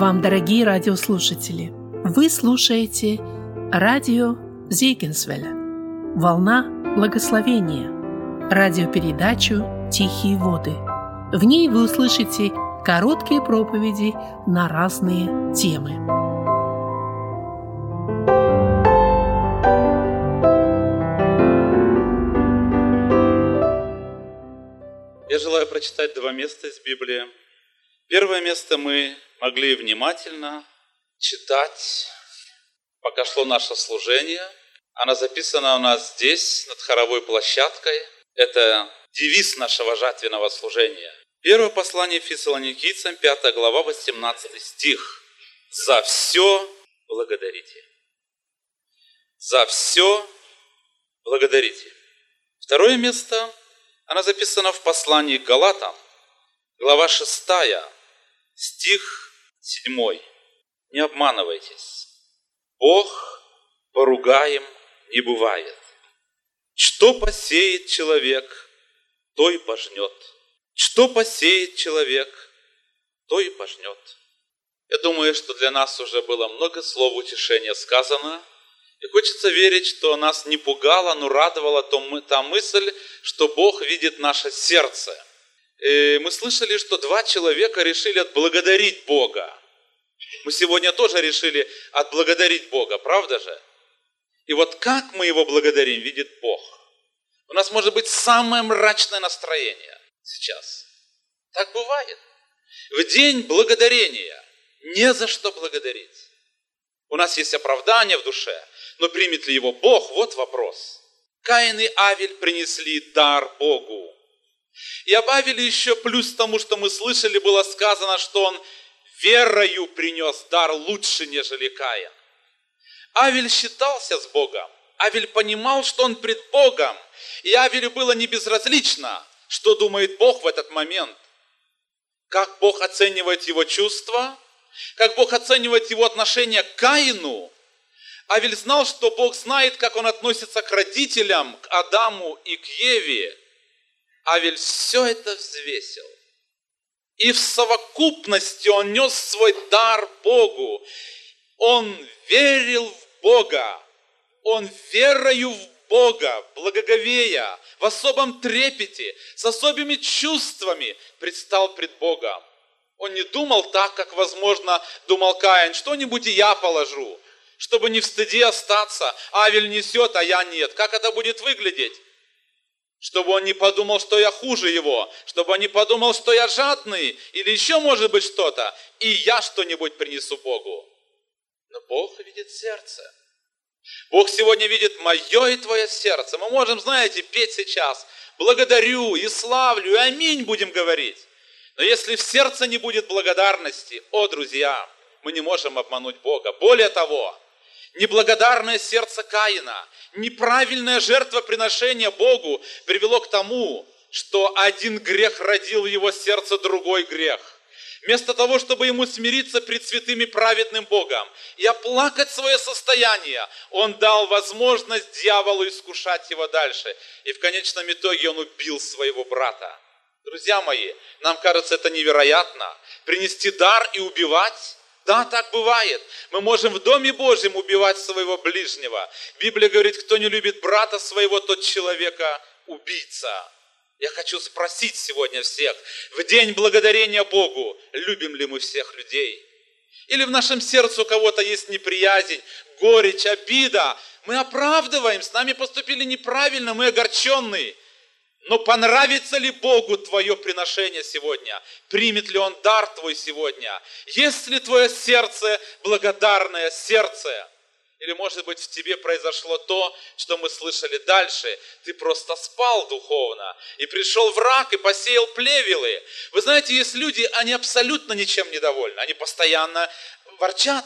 вам, дорогие радиослушатели! Вы слушаете радио Зейгенсвеля «Волна благословения» радиопередачу «Тихие воды». В ней вы услышите короткие проповеди на разные темы. Я желаю прочитать два места из Библии. Первое место мы могли внимательно читать, пока шло наше служение. Она записана у нас здесь, над хоровой площадкой. Это девиз нашего жатвенного служения. Первое послание Фессалоникийцам, 5 глава, 18 стих. «За все благодарите». «За все благодарите». Второе место, она записана в послании к Галатам, глава 6, стих 7. Не обманывайтесь. Бог поругаем не бывает. Что посеет человек, то и пожнет. Что посеет человек, то и пожнет. Я думаю, что для нас уже было много слов утешения сказано, и хочется верить, что нас не пугало, но радовала та мысль, что Бог видит наше сердце. И мы слышали, что два человека решили отблагодарить Бога. Мы сегодня тоже решили отблагодарить Бога, правда же? И вот как мы Его благодарим, видит Бог. У нас может быть самое мрачное настроение сейчас. Так бывает. В день благодарения не за что благодарить. У нас есть оправдание в душе, но примет ли его Бог? Вот вопрос. Каин и Авель принесли дар Богу. И об Авеле еще плюс тому, что мы слышали, было сказано, что он верою принес дар лучше, нежели Каин. Авель считался с Богом. Авель понимал, что он пред Богом. И Авелю было не безразлично, что думает Бог в этот момент. Как Бог оценивает его чувства, как Бог оценивает его отношение к Каину. Авель знал, что Бог знает, как он относится к родителям, к Адаму и к Еве. Авель все это взвесил. И в совокупности он нес свой дар Богу. Он верил в Бога. Он верою в Бога, благоговея, в особом трепете, с особыми чувствами предстал пред Богом. Он не думал так, как, возможно, думал Каин, что-нибудь и я положу, чтобы не в стыде остаться. Авель несет, а я нет. Как это будет выглядеть? Чтобы он не подумал, что я хуже его, чтобы он не подумал, что я жадный или еще может быть что-то, и я что-нибудь принесу Богу. Но Бог видит сердце. Бог сегодня видит мое и твое сердце. Мы можем, знаете, петь сейчас «благодарю» и «славлю» и «аминь» будем говорить. Но если в сердце не будет благодарности, о, друзья, мы не можем обмануть Бога. Более того, Неблагодарное сердце Каина, неправильное жертвоприношение Богу привело к тому, что один грех родил в его сердце другой грех. Вместо того, чтобы ему смириться пред святым и праведным Богом и оплакать свое состояние, он дал возможность дьяволу искушать его дальше. И в конечном итоге он убил своего брата. Друзья мои, нам кажется это невероятно. Принести дар и убивать да, так бывает. Мы можем в Доме Божьем убивать своего ближнего. Библия говорит, кто не любит брата своего, тот человека убийца. Я хочу спросить сегодня всех, в день благодарения Богу, любим ли мы всех людей? Или в нашем сердце у кого-то есть неприязнь, горечь, обида? Мы оправдываем, с нами поступили неправильно, мы огорченные. Но понравится ли Богу твое приношение сегодня? Примет ли Он дар твой сегодня? Есть ли твое сердце благодарное сердце? Или, может быть, в тебе произошло то, что мы слышали дальше. Ты просто спал духовно, и пришел враг, и посеял плевелы. Вы знаете, есть люди, они абсолютно ничем недовольны. Они постоянно ворчат.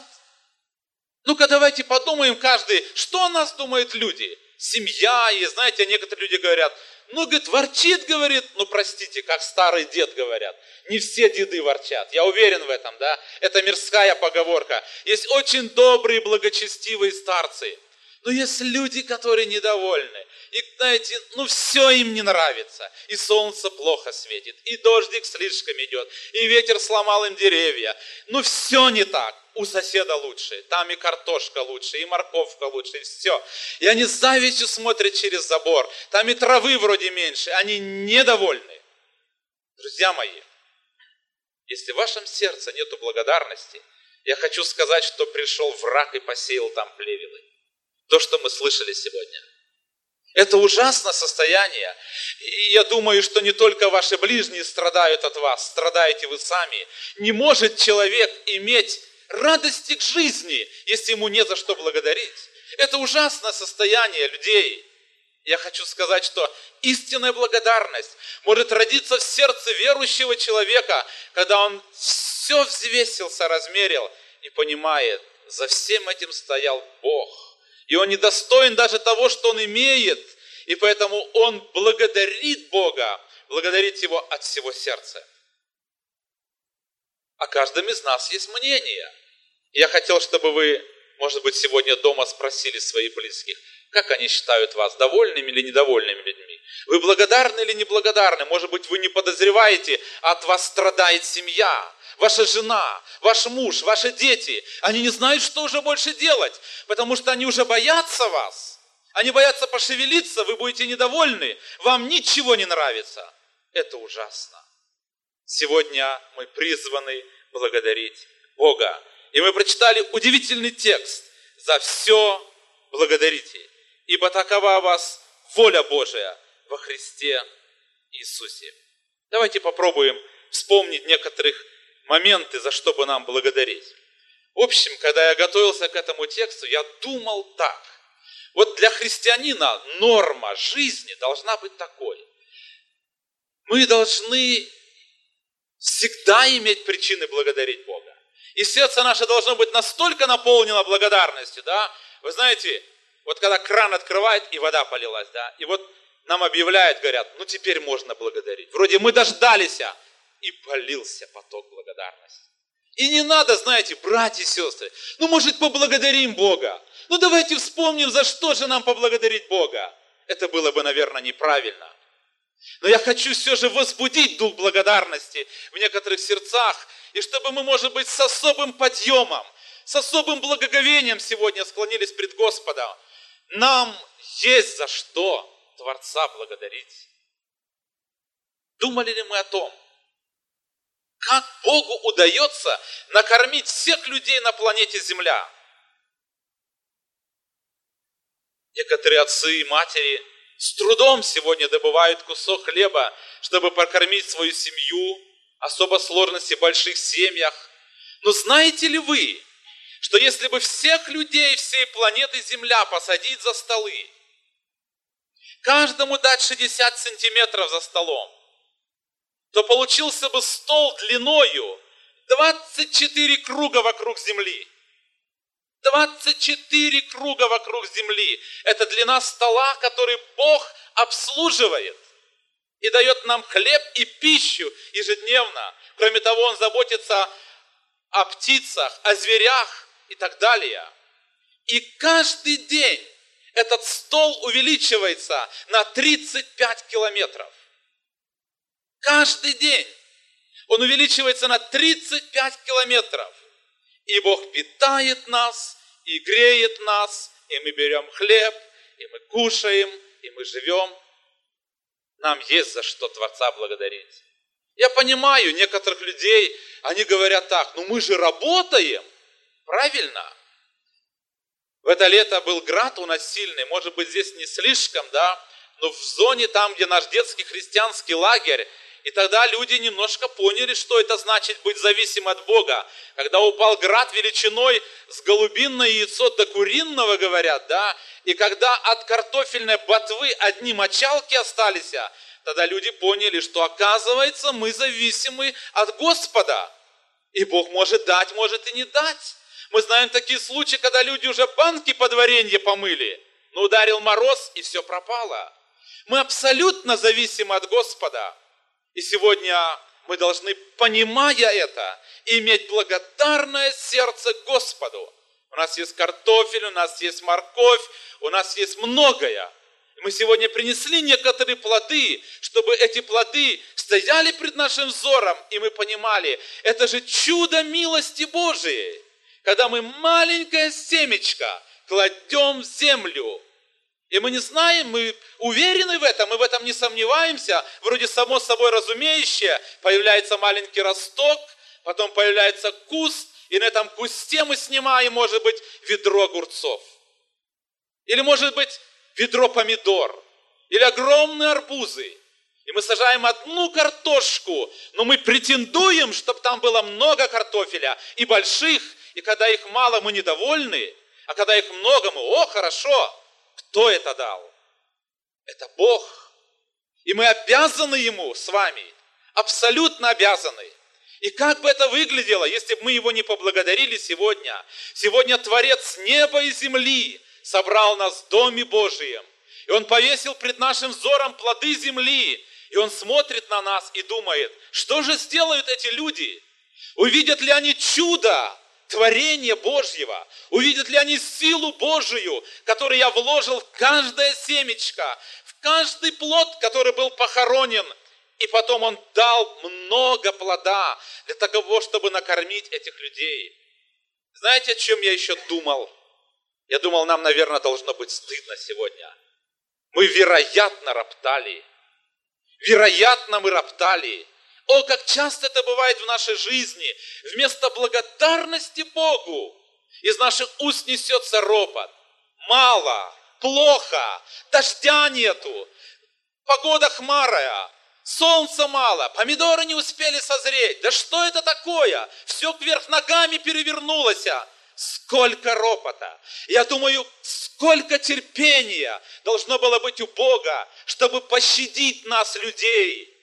Ну-ка, давайте подумаем каждый, что о нас думают люди. Семья, и знаете, некоторые люди говорят – ну, говорит, ворчит, говорит, ну, простите, как старый дед говорят. Не все деды ворчат, я уверен в этом, да. Это мирская поговорка. Есть очень добрые, благочестивые старцы. Но есть люди, которые недовольны. И, знаете, ну все им не нравится. И солнце плохо светит, и дождик слишком идет, и ветер сломал им деревья. Ну все не так. У соседа лучше, там и картошка лучше, и морковка лучше, и все. И они с завистью смотрят через забор. Там и травы вроде меньше, они недовольны. Друзья мои, если в вашем сердце нет благодарности, я хочу сказать, что пришел враг и посеял там плевелы. То, что мы слышали сегодня. Это ужасное состояние. И я думаю, что не только ваши ближние страдают от вас, страдаете вы сами. Не может человек иметь радости к жизни, если ему не за что благодарить. Это ужасное состояние людей. Я хочу сказать, что истинная благодарность может родиться в сердце верующего человека, когда он все взвесил, соразмерил и понимает, за всем этим стоял Бог. И он недостоин даже того, что он имеет. И поэтому он благодарит Бога, благодарит Его от всего сердца. О каждом из нас есть мнение. Я хотел, чтобы вы, может быть, сегодня дома спросили своих близких – как они считают вас, довольными или недовольными людьми? Вы благодарны или неблагодарны? Может быть, вы не подозреваете, от вас страдает семья, ваша жена, ваш муж, ваши дети. Они не знают, что уже больше делать, потому что они уже боятся вас. Они боятся пошевелиться, вы будете недовольны, вам ничего не нравится. Это ужасно. Сегодня мы призваны благодарить Бога. И мы прочитали удивительный текст. За все благодарите ибо такова вас воля Божия во Христе Иисусе. Давайте попробуем вспомнить некоторых моменты, за что бы нам благодарить. В общем, когда я готовился к этому тексту, я думал так. Вот для христианина норма жизни должна быть такой. Мы должны всегда иметь причины благодарить Бога. И сердце наше должно быть настолько наполнено благодарностью, да? Вы знаете, вот когда кран открывает, и вода полилась, да, и вот нам объявляют, говорят, ну теперь можно благодарить. Вроде мы дождались, а, и полился поток благодарности. И не надо, знаете, братья и сестры, ну может поблагодарим Бога. Ну давайте вспомним, за что же нам поблагодарить Бога. Это было бы, наверное, неправильно. Но я хочу все же возбудить дух благодарности в некоторых сердцах, и чтобы мы, может быть, с особым подъемом, с особым благоговением сегодня склонились пред Господом, нам есть за что Творца благодарить. Думали ли мы о том, как Богу удается накормить всех людей на планете Земля? Некоторые отцы и матери с трудом сегодня добывают кусок хлеба, чтобы прокормить свою семью, особо сложности в больших семьях. Но знаете ли вы, что если бы всех людей всей планеты Земля посадить за столы, каждому дать 60 сантиметров за столом, то получился бы стол длиною 24 круга вокруг Земли. 24 круга вокруг Земли. Это длина стола, который Бог обслуживает и дает нам хлеб и пищу ежедневно. Кроме того, Он заботится о птицах, о зверях, и так далее. И каждый день этот стол увеличивается на 35 километров. Каждый день он увеличивается на 35 километров. И Бог питает нас, и греет нас, и мы берем хлеб, и мы кушаем, и мы живем. Нам есть за что Творца благодарить. Я понимаю некоторых людей, они говорят так, ну мы же работаем, Правильно. В это лето был град у нас сильный, может быть, здесь не слишком, да, но в зоне там, где наш детский христианский лагерь, и тогда люди немножко поняли, что это значит быть зависимым от Бога. Когда упал град величиной с голубинное яйцо до куриного, говорят, да, и когда от картофельной ботвы одни мочалки остались, тогда люди поняли, что оказывается мы зависимы от Господа. И Бог может дать, может и не дать. Мы знаем такие случаи, когда люди уже банки под варенье помыли, но ударил мороз, и все пропало. Мы абсолютно зависимы от Господа. И сегодня мы должны, понимая это, иметь благодарное сердце Господу. у нас есть картофель, у нас есть морковь, у нас есть многое. Мы сегодня принесли некоторые плоды, чтобы эти плоды стояли пред нашим взором, и мы понимали, это же чудо милости Божией, когда мы маленькое семечко кладем в землю, и мы не знаем, мы уверены в этом, мы в этом не сомневаемся, вроде само собой разумеющее, появляется маленький росток, потом появляется куст, и на этом кусте мы снимаем, может быть, ведро огурцов. Или, может быть, ведро помидор. Или огромные арбузы. И мы сажаем одну картошку, но мы претендуем, чтобы там было много картофеля и больших, и когда их мало, мы недовольны, а когда их много, мы, о, хорошо, кто это дал? Это Бог. И мы обязаны Ему с вами, абсолютно обязаны. И как бы это выглядело, если бы мы Его не поблагодарили сегодня? Сегодня Творец неба и земли собрал нас в Доме Божием. И Он повесил пред нашим взором плоды земли. И Он смотрит на нас и думает, что же сделают эти люди? Увидят ли они чудо, творение Божьего? Увидят ли они силу Божию, которую я вложил в каждое семечко, в каждый плод, который был похоронен – и потом он дал много плода для того, чтобы накормить этих людей. Знаете, о чем я еще думал? Я думал, нам, наверное, должно быть стыдно сегодня. Мы, вероятно, роптали. Вероятно, мы роптали. О, как часто это бывает в нашей жизни. Вместо благодарности Богу из наших уст несется ропот. Мало, плохо, дождя нету, погода хмарая, солнца мало, помидоры не успели созреть. Да что это такое? Все кверх ногами перевернулось. Сколько ропота! Я думаю, сколько терпения должно было быть у Бога, чтобы пощадить нас, людей,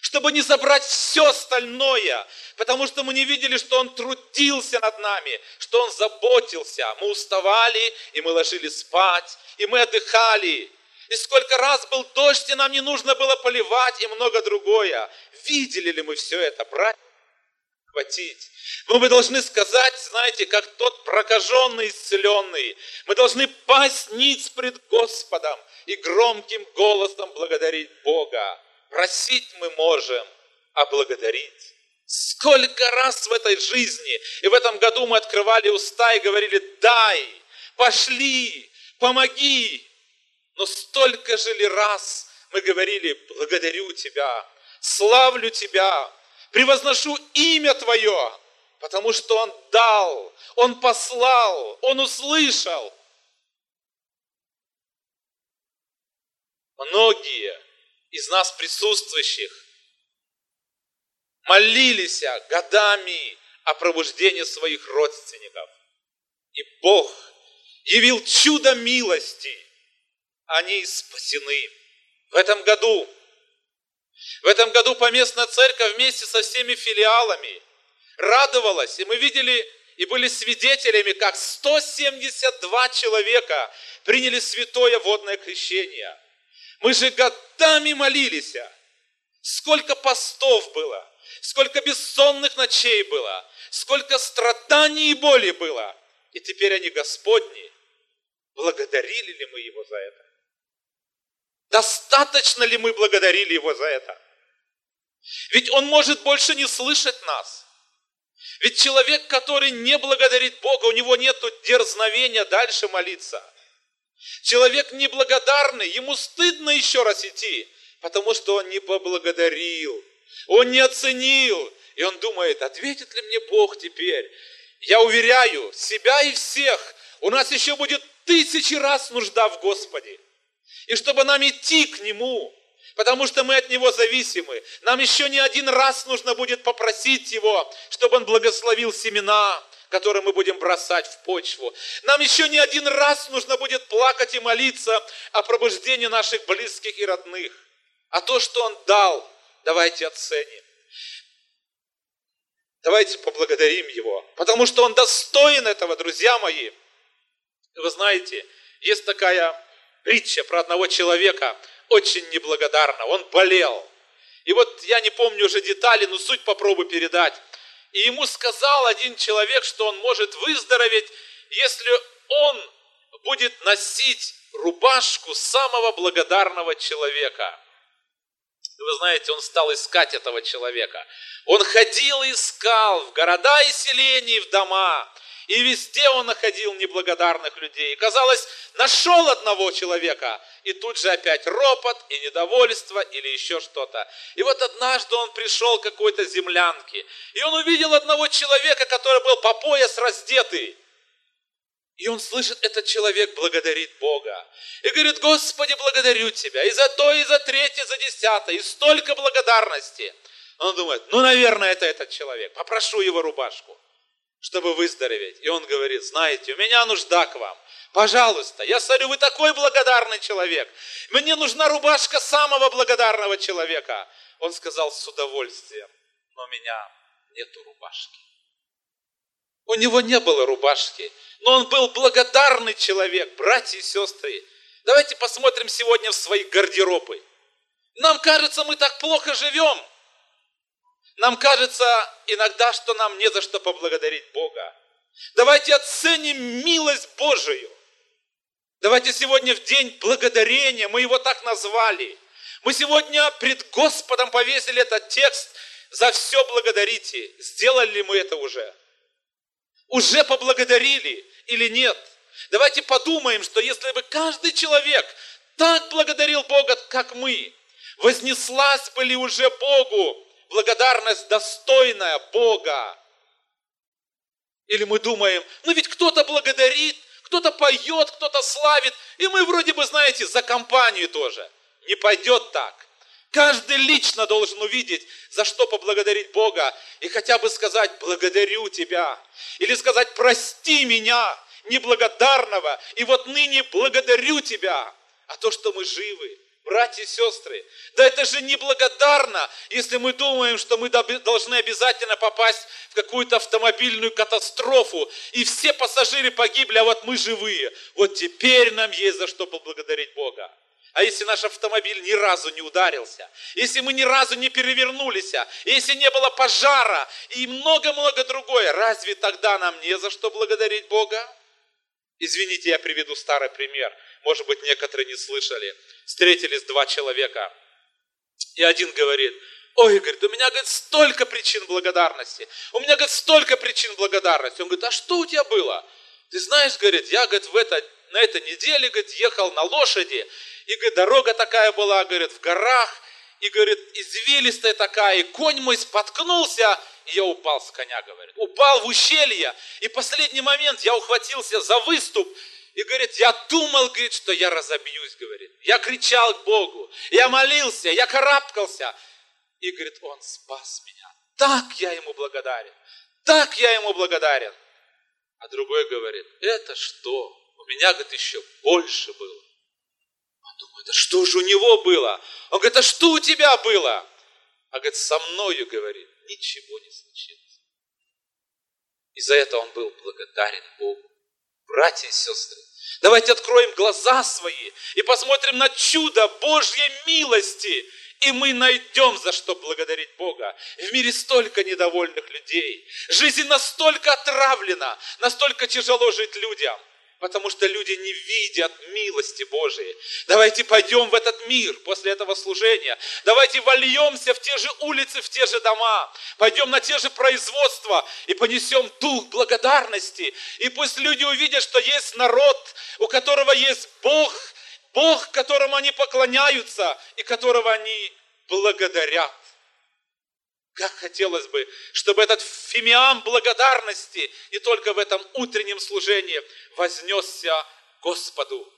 чтобы не забрать все остальное, потому что мы не видели, что Он трудился над нами, что Он заботился. Мы уставали, и мы ложились спать, и мы отдыхали, и сколько раз был дождь, и нам не нужно было поливать, и много другое. Видели ли мы все это, братья? Хватить. Но мы должны сказать, знаете, как тот прокаженный, исцеленный. Мы должны пасть ниц пред Господом и громким голосом благодарить Бога. Просить мы можем, а благодарить. Сколько раз в этой жизни, и в этом году мы открывали уста и говорили, дай, пошли, помоги, но столько же ли раз мы говорили, благодарю Тебя, славлю Тебя, превозношу имя Твое, потому что Он дал, Он послал, Он услышал. Многие из нас присутствующих молились годами о пробуждении своих родственников. И Бог явил чудо милости – они спасены. В этом году, в этом году поместная церковь вместе со всеми филиалами радовалась, и мы видели и были свидетелями, как 172 человека приняли святое водное крещение. Мы же годами молились. Сколько постов было, сколько бессонных ночей было, сколько страданий и боли было. И теперь они Господни. Благодарили ли мы Его за это? Достаточно ли мы благодарили Его за это? Ведь Он может больше не слышать нас. Ведь человек, который не благодарит Бога, у него нет дерзновения дальше молиться. Человек неблагодарный, ему стыдно еще раз идти, потому что он не поблагодарил, он не оценил, и он думает, ответит ли мне Бог теперь? Я уверяю себя и всех, у нас еще будет тысячи раз нужда в Господе и чтобы нам идти к Нему, потому что мы от Него зависимы. Нам еще не один раз нужно будет попросить Его, чтобы Он благословил семена, которые мы будем бросать в почву. Нам еще не один раз нужно будет плакать и молиться о пробуждении наших близких и родных. А то, что Он дал, давайте оценим. Давайте поблагодарим Его, потому что Он достоин этого, друзья мои. Вы знаете, есть такая притча про одного человека, очень неблагодарно. Он болел. И вот я не помню уже детали, но суть попробую передать. И ему сказал один человек, что он может выздороветь, если он будет носить рубашку самого благодарного человека. Вы знаете, он стал искать этого человека. Он ходил и искал в города и селения, в дома. И везде он находил неблагодарных людей. И, казалось, нашел одного человека, и тут же опять ропот и недовольство или еще что-то. И вот однажды он пришел к какой-то землянке, и он увидел одного человека, который был по пояс раздетый. И он слышит, этот человек благодарит Бога. И говорит, Господи, благодарю Тебя и за то, и за третье, и за десятое, и столько благодарности. Он думает, ну, наверное, это этот человек. Попрошу его рубашку, чтобы выздороветь. И он говорит, знаете, у меня нужда к вам. Пожалуйста, я смотрю, вы такой благодарный человек. Мне нужна рубашка самого благодарного человека. Он сказал с удовольствием, но у меня нету рубашки. У него не было рубашки, но он был благодарный человек, братья и сестры. Давайте посмотрим сегодня в свои гардеробы. Нам кажется, мы так плохо живем. Нам кажется иногда, что нам не за что поблагодарить Бога. Давайте оценим милость Божию. Давайте сегодня в день благодарения, мы его так назвали. Мы сегодня пред Господом повесили этот текст «За все благодарите». Сделали ли мы это уже? Уже поблагодарили или нет? Давайте подумаем, что если бы каждый человек так благодарил Бога, как мы, вознеслась бы ли уже Богу благодарность достойная Бога? Или мы думаем, ну ведь кто-то благодарит, кто-то поет, кто-то славит, и мы вроде бы, знаете, за компанию тоже. Не пойдет так. Каждый лично должен увидеть, за что поблагодарить Бога, и хотя бы сказать «благодарю Тебя», или сказать «прости меня, неблагодарного, и вот ныне благодарю Тебя». А то, что мы живы, братья и сестры, да это же неблагодарно, если мы думаем, что мы должны обязательно попасть в какую-то автомобильную катастрофу, и все пассажиры погибли, а вот мы живые. Вот теперь нам есть за что поблагодарить Бога. А если наш автомобиль ни разу не ударился, если мы ни разу не перевернулись, если не было пожара и много-много другое, разве тогда нам не за что благодарить Бога? Извините, я приведу старый пример. Может быть, некоторые не слышали. Встретились два человека. И один говорит, ой, говорит, у меня, говорит, столько причин благодарности. У меня, говорит, столько причин благодарности. Он говорит, а что у тебя было? Ты знаешь, говорит, я, говорит, в это, на этой неделе, говорит, ехал на лошади, и, говорит, дорога такая была, говорит, в горах, и, говорит, извилистая такая, и конь мой споткнулся, и я упал с коня, говорит. Упал в ущелье, и последний момент я ухватился за выступ, и говорит, я думал, говорит, что я разобьюсь, говорит. Я кричал к Богу, я молился, я карабкался. И, говорит, он спас меня. Так я ему благодарен. Так я ему благодарен. А другой говорит, это что? У меня, говорит, еще больше было. Думаю, да что же у него было? Он говорит, а что у тебя было? А говорит, со мною, говорит, ничего не случилось. И за это он был благодарен Богу. Братья и сестры, давайте откроем глаза свои и посмотрим на чудо Божьей милости, и мы найдем за что благодарить Бога. В мире столько недовольных людей. Жизнь настолько отравлена, настолько тяжело жить людям. Потому что люди не видят милости Божией. Давайте пойдем в этот мир после этого служения. Давайте вольемся в те же улицы, в те же дома. Пойдем на те же производства и понесем дух благодарности. И пусть люди увидят, что есть народ, у которого есть Бог, Бог, которому они поклоняются и которого они благодарят. Как хотелось бы, чтобы этот фимиам благодарности не только в этом утреннем служении вознесся Господу.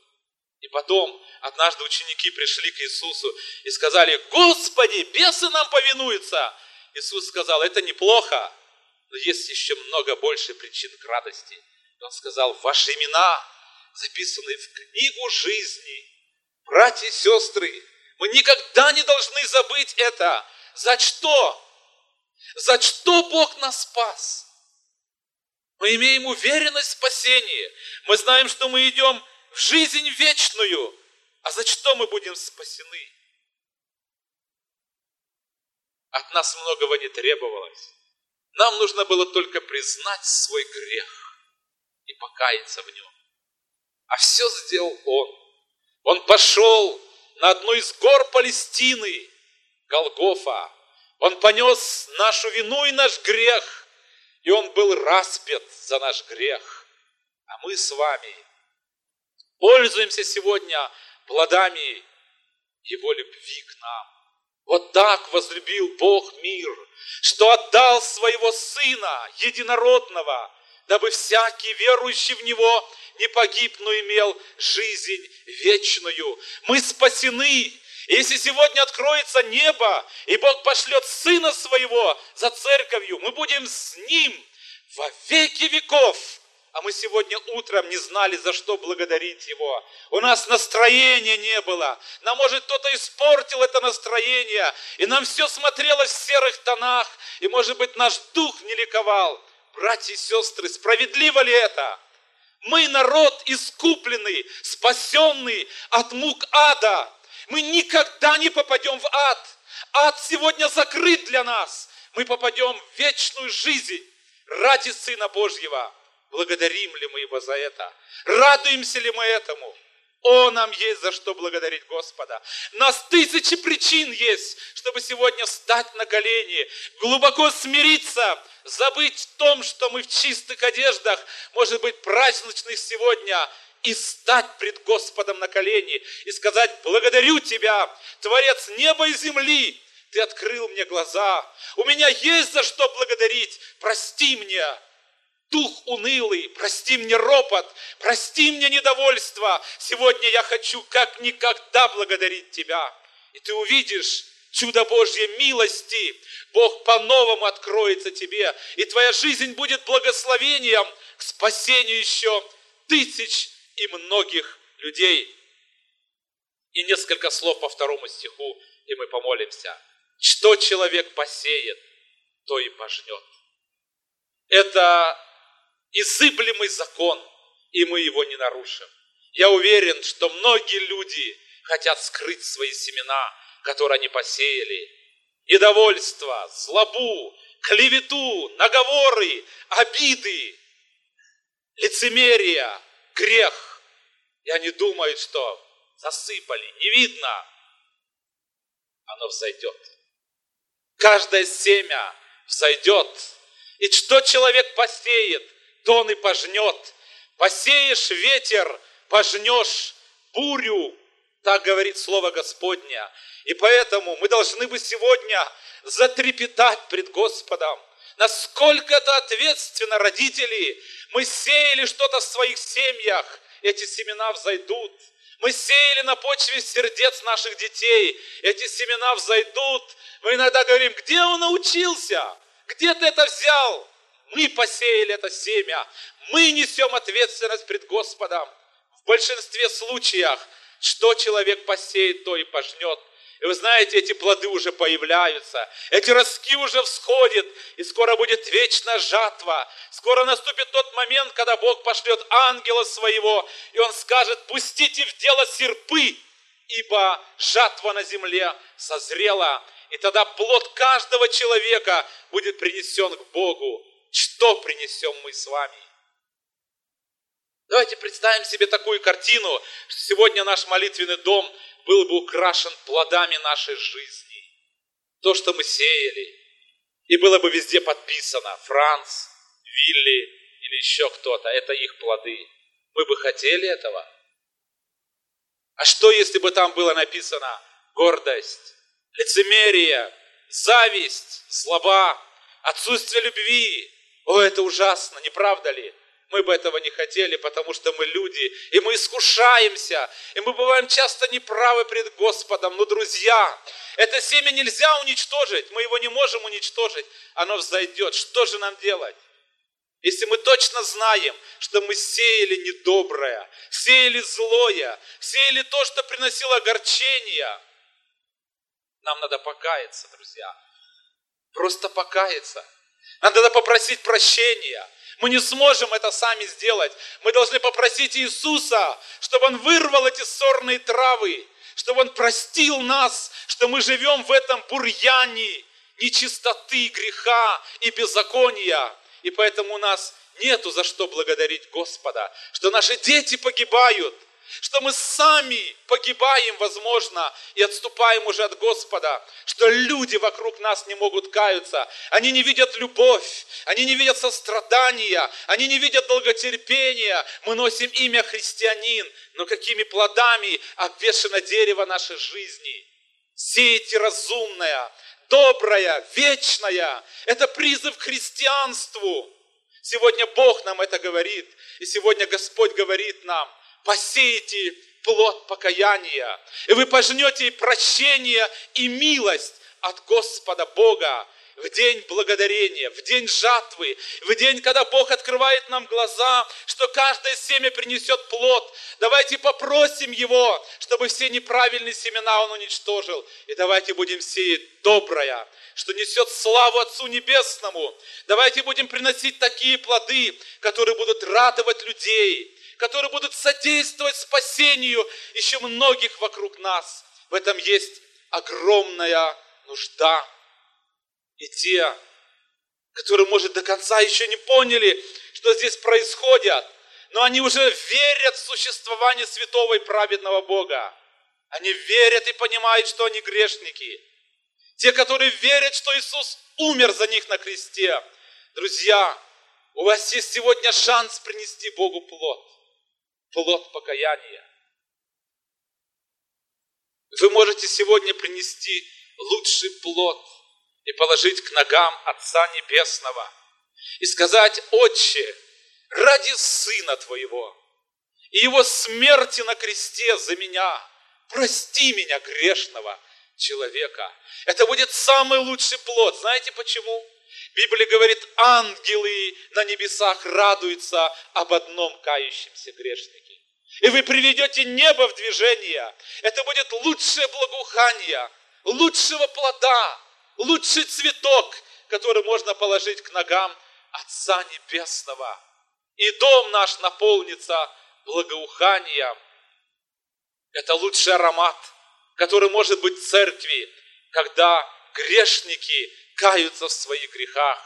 И потом однажды ученики пришли к Иисусу и сказали, Господи, бесы нам повинуются. Иисус сказал, это неплохо, но есть еще много больше причин к радости. И Он сказал, ваши имена записаны в книгу жизни. Братья и сестры, мы никогда не должны забыть это. За что? За что Бог нас спас? Мы имеем уверенность в спасении. Мы знаем, что мы идем в жизнь вечную. А за что мы будем спасены? От нас многого не требовалось. Нам нужно было только признать свой грех и покаяться в нем. А все сделал Он. Он пошел на одну из гор Палестины, Голгофа. Он понес нашу вину и наш грех, и Он был распят за наш грех. А мы с вами пользуемся сегодня плодами Его любви к нам. Вот так возлюбил Бог мир, что отдал своего Сына Единородного, дабы всякий верующий в Него не погиб, но имел жизнь вечную. Мы спасены. Если сегодня откроется небо, и Бог пошлет Сына Своего за церковью, мы будем с Ним во веки веков а мы сегодня утром не знали, за что благодарить Его. У нас настроения не было. Нам, может, кто-то испортил это настроение, и нам все смотрелось в серых тонах, и, может быть, наш дух не ликовал. Братья и сестры, справедливо ли это? Мы народ искупленный, спасенный от мук ада. Мы никогда не попадем в ад. Ад сегодня закрыт для нас. Мы попадем в вечную жизнь ради Сына Божьего. Благодарим ли мы Его за это? Радуемся ли мы этому? О, нам есть за что благодарить Господа. Нас тысячи причин есть, чтобы сегодня встать на колени, глубоко смириться, забыть в том, что мы в чистых одеждах, может быть, праздничных сегодня, и стать пред Господом на колени и сказать, благодарю Тебя, Творец неба и земли, Ты открыл мне глаза, у меня есть за что благодарить, прости мне, дух унылый, прости мне ропот, прости мне недовольство. Сегодня я хочу как никогда благодарить Тебя. И ты увидишь чудо Божьей милости. Бог по-новому откроется тебе, и твоя жизнь будет благословением к спасению еще тысяч и многих людей. И несколько слов по второму стиху, и мы помолимся. Что человек посеет, то и пожнет. Это изыблемый закон, и мы его не нарушим. Я уверен, что многие люди хотят скрыть свои семена, которые они посеяли. Недовольство, злобу, клевету, наговоры, обиды, лицемерие, грех. И они думают, что засыпали, не видно. Оно взойдет. Каждое семя взойдет. И что человек посеет – то он и пожнет. Посеешь ветер, пожнешь бурю, так говорит Слово Господня. И поэтому мы должны бы сегодня затрепетать пред Господом. Насколько это ответственно, родители. Мы сеяли что-то в своих семьях, эти семена взойдут. Мы сеяли на почве сердец наших детей, эти семена взойдут. Мы иногда говорим, где он научился? Где ты это взял? Мы посеяли это семя. Мы несем ответственность пред Господом. В большинстве случаев, что человек посеет, то и пожнет. И вы знаете, эти плоды уже появляются, эти ростки уже всходят, и скоро будет вечная жатва. Скоро наступит тот момент, когда Бог пошлет ангела своего, и он скажет, пустите в дело серпы, ибо жатва на земле созрела. И тогда плод каждого человека будет принесен к Богу что принесем мы с вами? Давайте представим себе такую картину, что сегодня наш молитвенный дом был бы украшен плодами нашей жизни. То, что мы сеяли. И было бы везде подписано Франц, Вилли или еще кто-то. Это их плоды. Мы бы хотели этого? А что, если бы там было написано гордость, лицемерие, зависть, злоба, отсутствие любви, о, это ужасно, не правда ли? Мы бы этого не хотели, потому что мы люди, и мы искушаемся, и мы бываем часто неправы пред Господом. Но, друзья, это семя нельзя уничтожить, мы его не можем уничтожить, оно взойдет. Что же нам делать? Если мы точно знаем, что мы сеяли недоброе, сеяли злое, сеяли то, что приносило огорчение, нам надо покаяться, друзья. Просто покаяться – нам надо попросить прощения. Мы не сможем это сами сделать. Мы должны попросить Иисуса, чтобы Он вырвал эти сорные травы, чтобы Он простил нас, что мы живем в этом бурьяне нечистоты, греха и беззакония. И поэтому у нас нету за что благодарить Господа, что наши дети погибают – что мы сами погибаем, возможно, и отступаем уже от Господа, что люди вокруг нас не могут каяться, они не видят любовь, они не видят сострадания, они не видят долготерпения. Мы носим имя христианин, но какими плодами обвешено дерево нашей жизни? Сеять разумное, доброе, вечное. Это призыв к христианству. Сегодня Бог нам это говорит, и сегодня Господь говорит нам, посеете плод покаяния, и вы пожнете прощение и милость от Господа Бога в день благодарения, в день жатвы, в день, когда Бог открывает нам глаза, что каждое семя принесет плод. Давайте попросим Его, чтобы все неправильные семена Он уничтожил. И давайте будем сеять доброе, что несет славу Отцу Небесному. Давайте будем приносить такие плоды, которые будут радовать людей, которые будут содействовать спасению еще многих вокруг нас. В этом есть огромная нужда. И те, которые, может, до конца еще не поняли, что здесь происходит, но они уже верят в существование святого и праведного Бога. Они верят и понимают, что они грешники. Те, которые верят, что Иисус умер за них на кресте. Друзья, у вас есть сегодня шанс принести Богу плод плод покаяния. Вы можете сегодня принести лучший плод и положить к ногам Отца Небесного и сказать, Отче, ради Сына Твоего и Его смерти на кресте за меня, прости меня, грешного человека. Это будет самый лучший плод. Знаете почему? Библия говорит, ангелы на небесах радуются об одном кающемся грешнике. И вы приведете небо в движение. Это будет лучшее благоухание, лучшего плода, лучший цветок, который можно положить к ногам Отца Небесного. И дом наш наполнится благоуханием. Это лучший аромат, который может быть в церкви, когда грешники каются в своих грехах.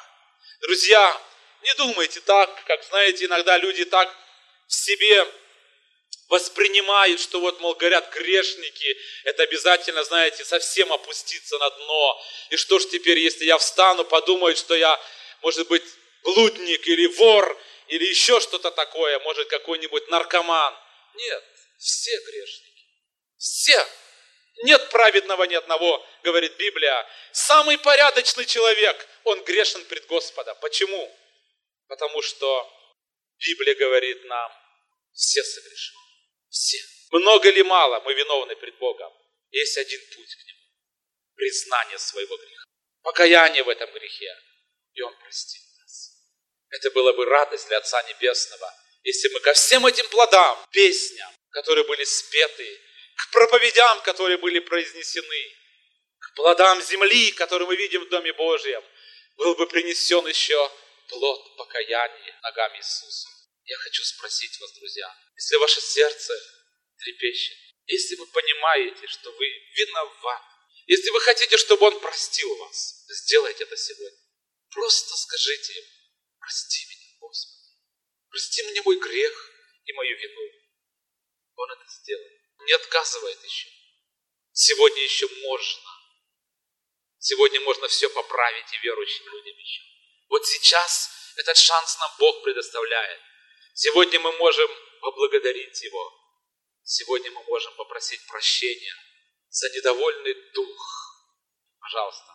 Друзья, не думайте так, как, знаете, иногда люди так в себе воспринимают, что вот, мол, говорят, грешники, это обязательно, знаете, совсем опуститься на дно. И что ж теперь, если я встану, подумают, что я, может быть, блудник или вор, или еще что-то такое, может, какой-нибудь наркоман. Нет, все грешники. Все. Нет праведного ни одного, говорит Библия. Самый порядочный человек, он грешен пред Господом. Почему? Потому что Библия говорит нам, все согрешили. Все. Много ли мало мы виновны пред Богом? Есть один путь к Нему. Признание своего греха. Покаяние в этом грехе. И Он простит нас. Это было бы радость для Отца Небесного, если мы ко всем этим плодам, песням, которые были спеты, к проповедям, которые были произнесены, к плодам земли, которые мы видим в Доме Божьем, был бы принесен еще плод покаяния ногами Иисуса. Я хочу спросить вас, друзья, если ваше сердце трепещет, если вы понимаете, что вы виноваты, если вы хотите, чтобы Он простил вас, сделайте это сегодня. Просто скажите Ему, прости меня, Господи, прости мне мой грех и мою вину. Он это сделает. Не отказывает еще. Сегодня еще можно. Сегодня можно все поправить и верующим людям еще. Вот сейчас этот шанс нам Бог предоставляет. Сегодня мы можем поблагодарить Его. Сегодня мы можем попросить прощения за недовольный дух. Пожалуйста.